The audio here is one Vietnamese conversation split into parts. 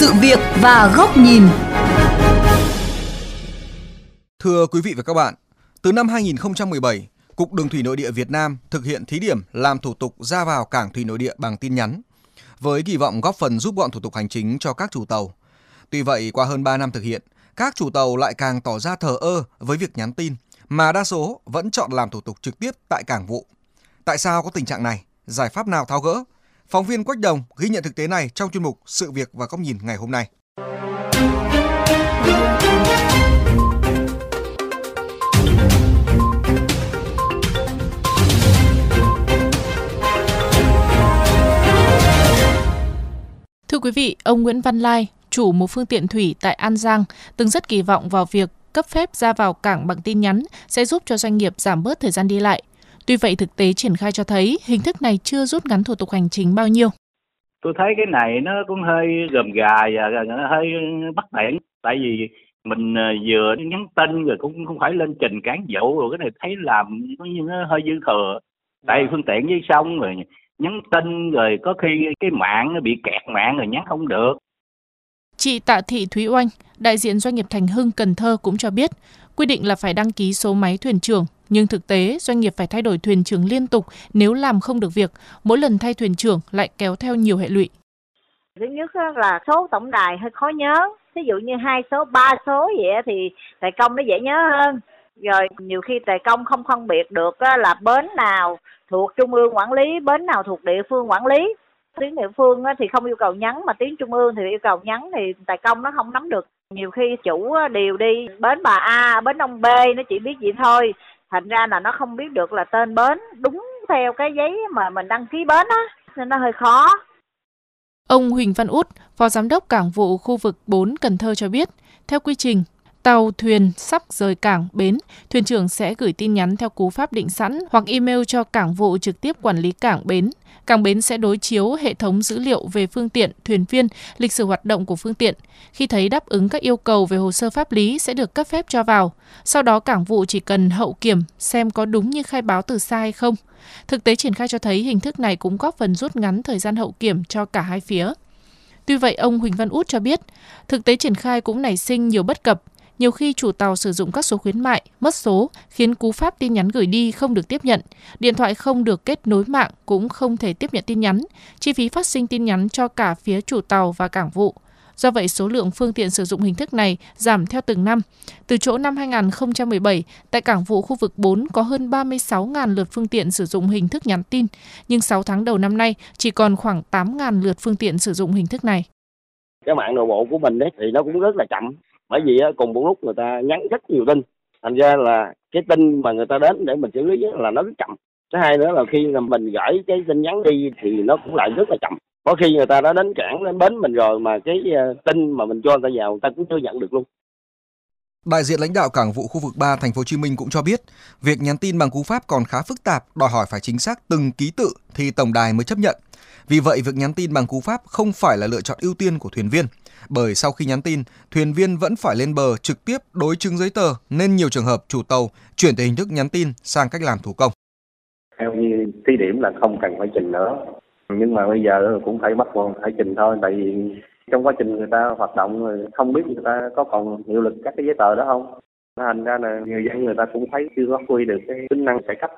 sự việc và góc nhìn. Thưa quý vị và các bạn, từ năm 2017, Cục Đường thủy nội địa Việt Nam thực hiện thí điểm làm thủ tục ra vào cảng thủy nội địa bằng tin nhắn, với kỳ vọng góp phần giúp gọn thủ tục hành chính cho các chủ tàu. Tuy vậy, qua hơn 3 năm thực hiện, các chủ tàu lại càng tỏ ra thờ ơ với việc nhắn tin, mà đa số vẫn chọn làm thủ tục trực tiếp tại cảng vụ. Tại sao có tình trạng này? Giải pháp nào tháo gỡ? Phóng viên Quách Đồng ghi nhận thực tế này trong chuyên mục Sự việc và góc nhìn ngày hôm nay. Thưa quý vị, ông Nguyễn Văn Lai, chủ một phương tiện thủy tại An Giang, từng rất kỳ vọng vào việc cấp phép ra vào cảng bằng tin nhắn sẽ giúp cho doanh nghiệp giảm bớt thời gian đi lại. Tuy vậy, thực tế triển khai cho thấy hình thức này chưa rút ngắn thủ tục hành chính bao nhiêu. Tôi thấy cái này nó cũng hơi gầm gà và hơi bắt bẽn. Tại vì mình ờ, vừa nhắn tin rồi cũng không phải lên trình cán vụ rồi cái này thấy làm như nó hơi dư thừa. Tại phương tiện với xong rồi nhắn tin rồi có khi cái mạng nó bị kẹt mạng rồi nhắn không được. Chị Tạ Thị Thúy Oanh, đại diện doanh nghiệp Thành Hưng Cần Thơ cũng cho biết, quy định là phải đăng ký số máy thuyền trưởng, nhưng thực tế doanh nghiệp phải thay đổi thuyền trưởng liên tục nếu làm không được việc, mỗi lần thay thuyền trưởng lại kéo theo nhiều hệ lụy. Thứ nhất là số tổng đài hơi khó nhớ, ví dụ như hai số, ba số vậy thì tài công nó dễ nhớ hơn. Rồi nhiều khi tài công không phân biệt được là bến nào thuộc trung ương quản lý, bến nào thuộc địa phương quản lý. Tiếng địa phương thì không yêu cầu nhắn mà tiếng trung ương thì yêu cầu nhắn thì tài công nó không nắm được. Nhiều khi chủ điều đi bến bà A bến ông B nó chỉ biết vậy thôi thành ra là nó không biết được là tên bến đúng theo cái giấy mà mình đăng ký bến á nên nó hơi khó. Ông Huỳnh Văn Út, Phó Giám đốc Cảng vụ khu vực 4 Cần Thơ cho biết, theo quy trình, tàu thuyền sắp rời cảng bến, thuyền trưởng sẽ gửi tin nhắn theo cú pháp định sẵn hoặc email cho cảng vụ trực tiếp quản lý cảng bến. Cảng bến sẽ đối chiếu hệ thống dữ liệu về phương tiện, thuyền viên, lịch sử hoạt động của phương tiện. Khi thấy đáp ứng các yêu cầu về hồ sơ pháp lý sẽ được cấp phép cho vào. Sau đó cảng vụ chỉ cần hậu kiểm xem có đúng như khai báo từ xa hay không. Thực tế triển khai cho thấy hình thức này cũng góp phần rút ngắn thời gian hậu kiểm cho cả hai phía. Tuy vậy, ông Huỳnh Văn Út cho biết, thực tế triển khai cũng nảy sinh nhiều bất cập, nhiều khi chủ tàu sử dụng các số khuyến mại, mất số, khiến cú pháp tin nhắn gửi đi không được tiếp nhận, điện thoại không được kết nối mạng cũng không thể tiếp nhận tin nhắn, chi phí phát sinh tin nhắn cho cả phía chủ tàu và cảng vụ. Do vậy, số lượng phương tiện sử dụng hình thức này giảm theo từng năm. Từ chỗ năm 2017, tại cảng vụ khu vực 4 có hơn 36.000 lượt phương tiện sử dụng hình thức nhắn tin, nhưng 6 tháng đầu năm nay chỉ còn khoảng 8.000 lượt phương tiện sử dụng hình thức này. Cái mạng nội bộ của mình đấy thì nó cũng rất là chậm bởi vì cùng một lúc người ta nhắn rất nhiều tin. Thành ra là cái tin mà người ta đến để mình xử lý là nó rất chậm. Thứ hai nữa là khi mà mình gửi cái tin nhắn đi thì nó cũng lại rất là chậm. Có khi người ta đã đến cảng đến bến mình rồi mà cái ờ, tin mà mình cho người ta vào người ta cũng chưa nhận được luôn. Đại diện lãnh đạo cảng vụ khu vực 3 thành phố Hồ Chí Minh cũng cho biết, việc nhắn tin bằng cú pháp còn khá phức tạp, đòi hỏi phải chính xác từng ký tự thì tổng đài mới chấp nhận. Vì vậy, việc nhắn tin bằng cú pháp không phải là lựa chọn ưu tiên của thuyền viên, bởi sau khi nhắn tin, thuyền viên vẫn phải lên bờ trực tiếp đối chứng giấy tờ nên nhiều trường hợp chủ tàu chuyển từ hình thức nhắn tin sang cách làm thủ công. Theo như thí điểm là không cần phải trình nữa, nhưng mà bây giờ cũng phải bắt buộc phải trình thôi, tại vì trong quá trình người ta hoạt động không biết người ta có còn hiệu lực các cái giấy tờ đó không. Thành ra là người dân người ta cũng thấy chưa phát huy được cái tính năng cải cách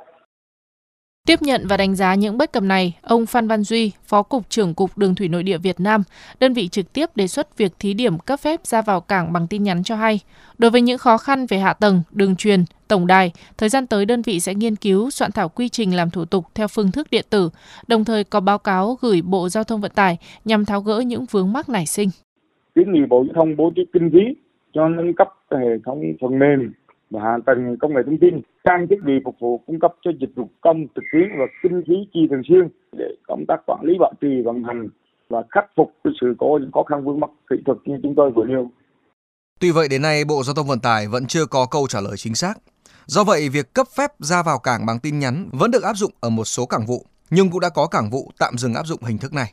Tiếp nhận và đánh giá những bất cập này, ông Phan Văn Duy, Phó Cục trưởng Cục Đường Thủy Nội địa Việt Nam, đơn vị trực tiếp đề xuất việc thí điểm cấp phép ra vào cảng bằng tin nhắn cho hay. Đối với những khó khăn về hạ tầng, đường truyền, tổng đài, thời gian tới đơn vị sẽ nghiên cứu soạn thảo quy trình làm thủ tục theo phương thức điện tử, đồng thời có báo cáo gửi Bộ Giao thông Vận tải nhằm tháo gỡ những vướng mắc nảy sinh. Kiến nghị Bộ Giao thông bố trí kinh phí cho nâng cấp hệ thống phần mềm hạ tầng công nghệ thông tin, trang thiết bị phục vụ cung cấp cho dịch vụ công trực tuyến và kinh phí chi thường xuyên để công tác quản lý bảo trì vận hành và khắc phục sự cố những khó khăn vướng mắc kỹ thuật như chúng tôi vừa nêu. Tuy vậy đến nay Bộ Giao thông Vận tải vẫn chưa có câu trả lời chính xác. Do vậy, việc cấp phép ra vào cảng bằng tin nhắn vẫn được áp dụng ở một số cảng vụ, nhưng cũng đã có cảng vụ tạm dừng áp dụng hình thức này.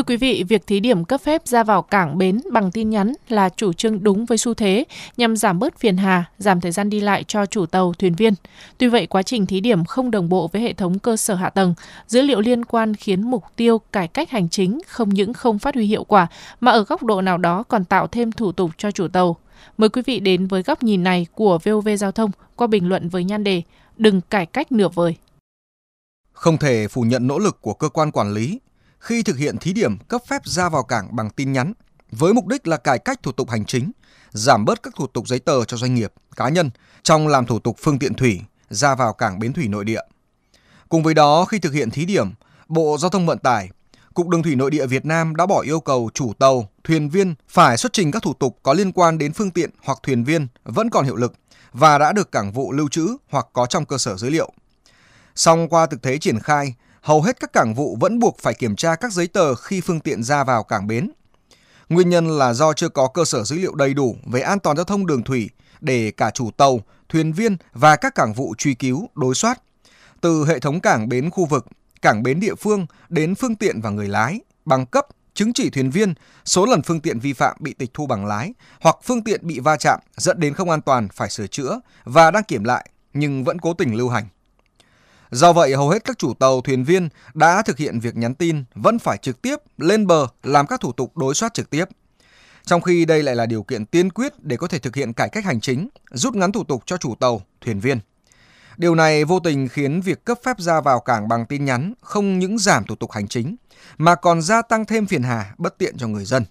Thưa quý vị, việc thí điểm cấp phép ra vào cảng bến bằng tin nhắn là chủ trương đúng với xu thế nhằm giảm bớt phiền hà, giảm thời gian đi lại cho chủ tàu, thuyền viên. Tuy vậy, quá trình thí điểm không đồng bộ với hệ thống cơ sở hạ tầng, dữ liệu liên quan khiến mục tiêu cải cách hành chính không những không phát huy hiệu quả mà ở góc độ nào đó còn tạo thêm thủ tục cho chủ tàu. Mời quý vị đến với góc nhìn này của VOV Giao thông qua bình luận với nhan đề Đừng cải cách nửa vời. Không thể phủ nhận nỗ lực của cơ quan quản lý khi thực hiện thí điểm cấp phép ra vào cảng bằng tin nhắn với mục đích là cải cách thủ tục hành chính, giảm bớt các thủ tục giấy tờ cho doanh nghiệp, cá nhân trong làm thủ tục phương tiện thủy ra vào cảng bến thủy nội địa. Cùng với đó, khi thực hiện thí điểm, Bộ Giao thông Vận tải, Cục Đường thủy nội địa Việt Nam đã bỏ yêu cầu chủ tàu, thuyền viên phải xuất trình các thủ tục có liên quan đến phương tiện hoặc thuyền viên vẫn còn hiệu lực và đã được cảng vụ lưu trữ hoặc có trong cơ sở dữ liệu. Song qua thực tế triển khai, hầu hết các cảng vụ vẫn buộc phải kiểm tra các giấy tờ khi phương tiện ra vào cảng bến. Nguyên nhân là do chưa có cơ sở dữ liệu đầy đủ về an toàn giao thông đường thủy để cả chủ tàu, thuyền viên và các cảng vụ truy cứu, đối soát. Từ hệ thống cảng bến khu vực, cảng bến địa phương đến phương tiện và người lái, bằng cấp, chứng chỉ thuyền viên, số lần phương tiện vi phạm bị tịch thu bằng lái hoặc phương tiện bị va chạm dẫn đến không an toàn phải sửa chữa và đăng kiểm lại nhưng vẫn cố tình lưu hành. Do vậy, hầu hết các chủ tàu, thuyền viên đã thực hiện việc nhắn tin vẫn phải trực tiếp lên bờ làm các thủ tục đối soát trực tiếp. Trong khi đây lại là điều kiện tiên quyết để có thể thực hiện cải cách hành chính, rút ngắn thủ tục cho chủ tàu, thuyền viên. Điều này vô tình khiến việc cấp phép ra vào cảng bằng tin nhắn không những giảm thủ tục hành chính, mà còn gia tăng thêm phiền hà, bất tiện cho người dân.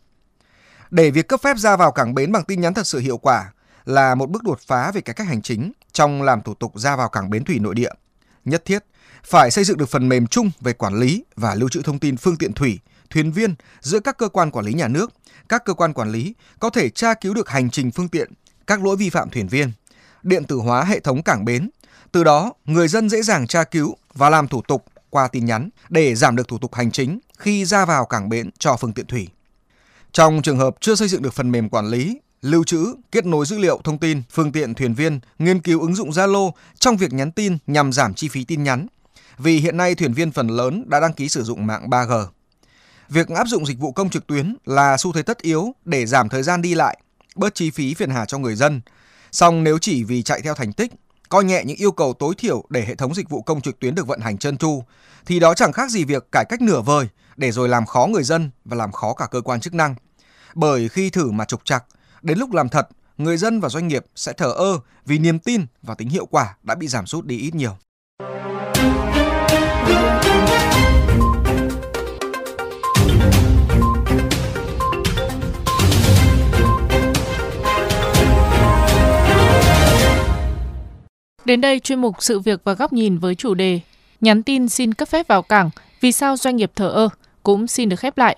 Để việc cấp phép ra vào cảng bến bằng tin nhắn thật sự hiệu quả là một bước đột phá về cải cách hành chính trong làm thủ tục ra vào cảng bến thủy nội địa nhất thiết phải xây dựng được phần mềm chung về quản lý và lưu trữ thông tin phương tiện thủy, thuyền viên giữa các cơ quan quản lý nhà nước. Các cơ quan quản lý có thể tra cứu được hành trình phương tiện, các lỗi vi phạm thuyền viên, điện tử hóa hệ thống cảng bến. Từ đó, người dân dễ dàng tra cứu và làm thủ tục qua tin nhắn để giảm được thủ tục hành chính khi ra vào cảng bến cho phương tiện thủy. Trong trường hợp chưa xây dựng được phần mềm quản lý lưu trữ, kết nối dữ liệu thông tin, phương tiện thuyền viên, nghiên cứu ứng dụng Zalo trong việc nhắn tin nhằm giảm chi phí tin nhắn. Vì hiện nay thuyền viên phần lớn đã đăng ký sử dụng mạng 3G. Việc áp dụng dịch vụ công trực tuyến là xu thế tất yếu để giảm thời gian đi lại, bớt chi phí phiền hà cho người dân. Song nếu chỉ vì chạy theo thành tích, coi nhẹ những yêu cầu tối thiểu để hệ thống dịch vụ công trực tuyến được vận hành chân tru, thì đó chẳng khác gì việc cải cách nửa vời để rồi làm khó người dân và làm khó cả cơ quan chức năng. Bởi khi thử mà trục trặc, Đến lúc làm thật, người dân và doanh nghiệp sẽ thở ơ vì niềm tin và tính hiệu quả đã bị giảm sút đi ít nhiều. Đến đây chuyên mục sự việc và góc nhìn với chủ đề Nhắn tin xin cấp phép vào cảng, vì sao doanh nghiệp thở ơ cũng xin được khép lại.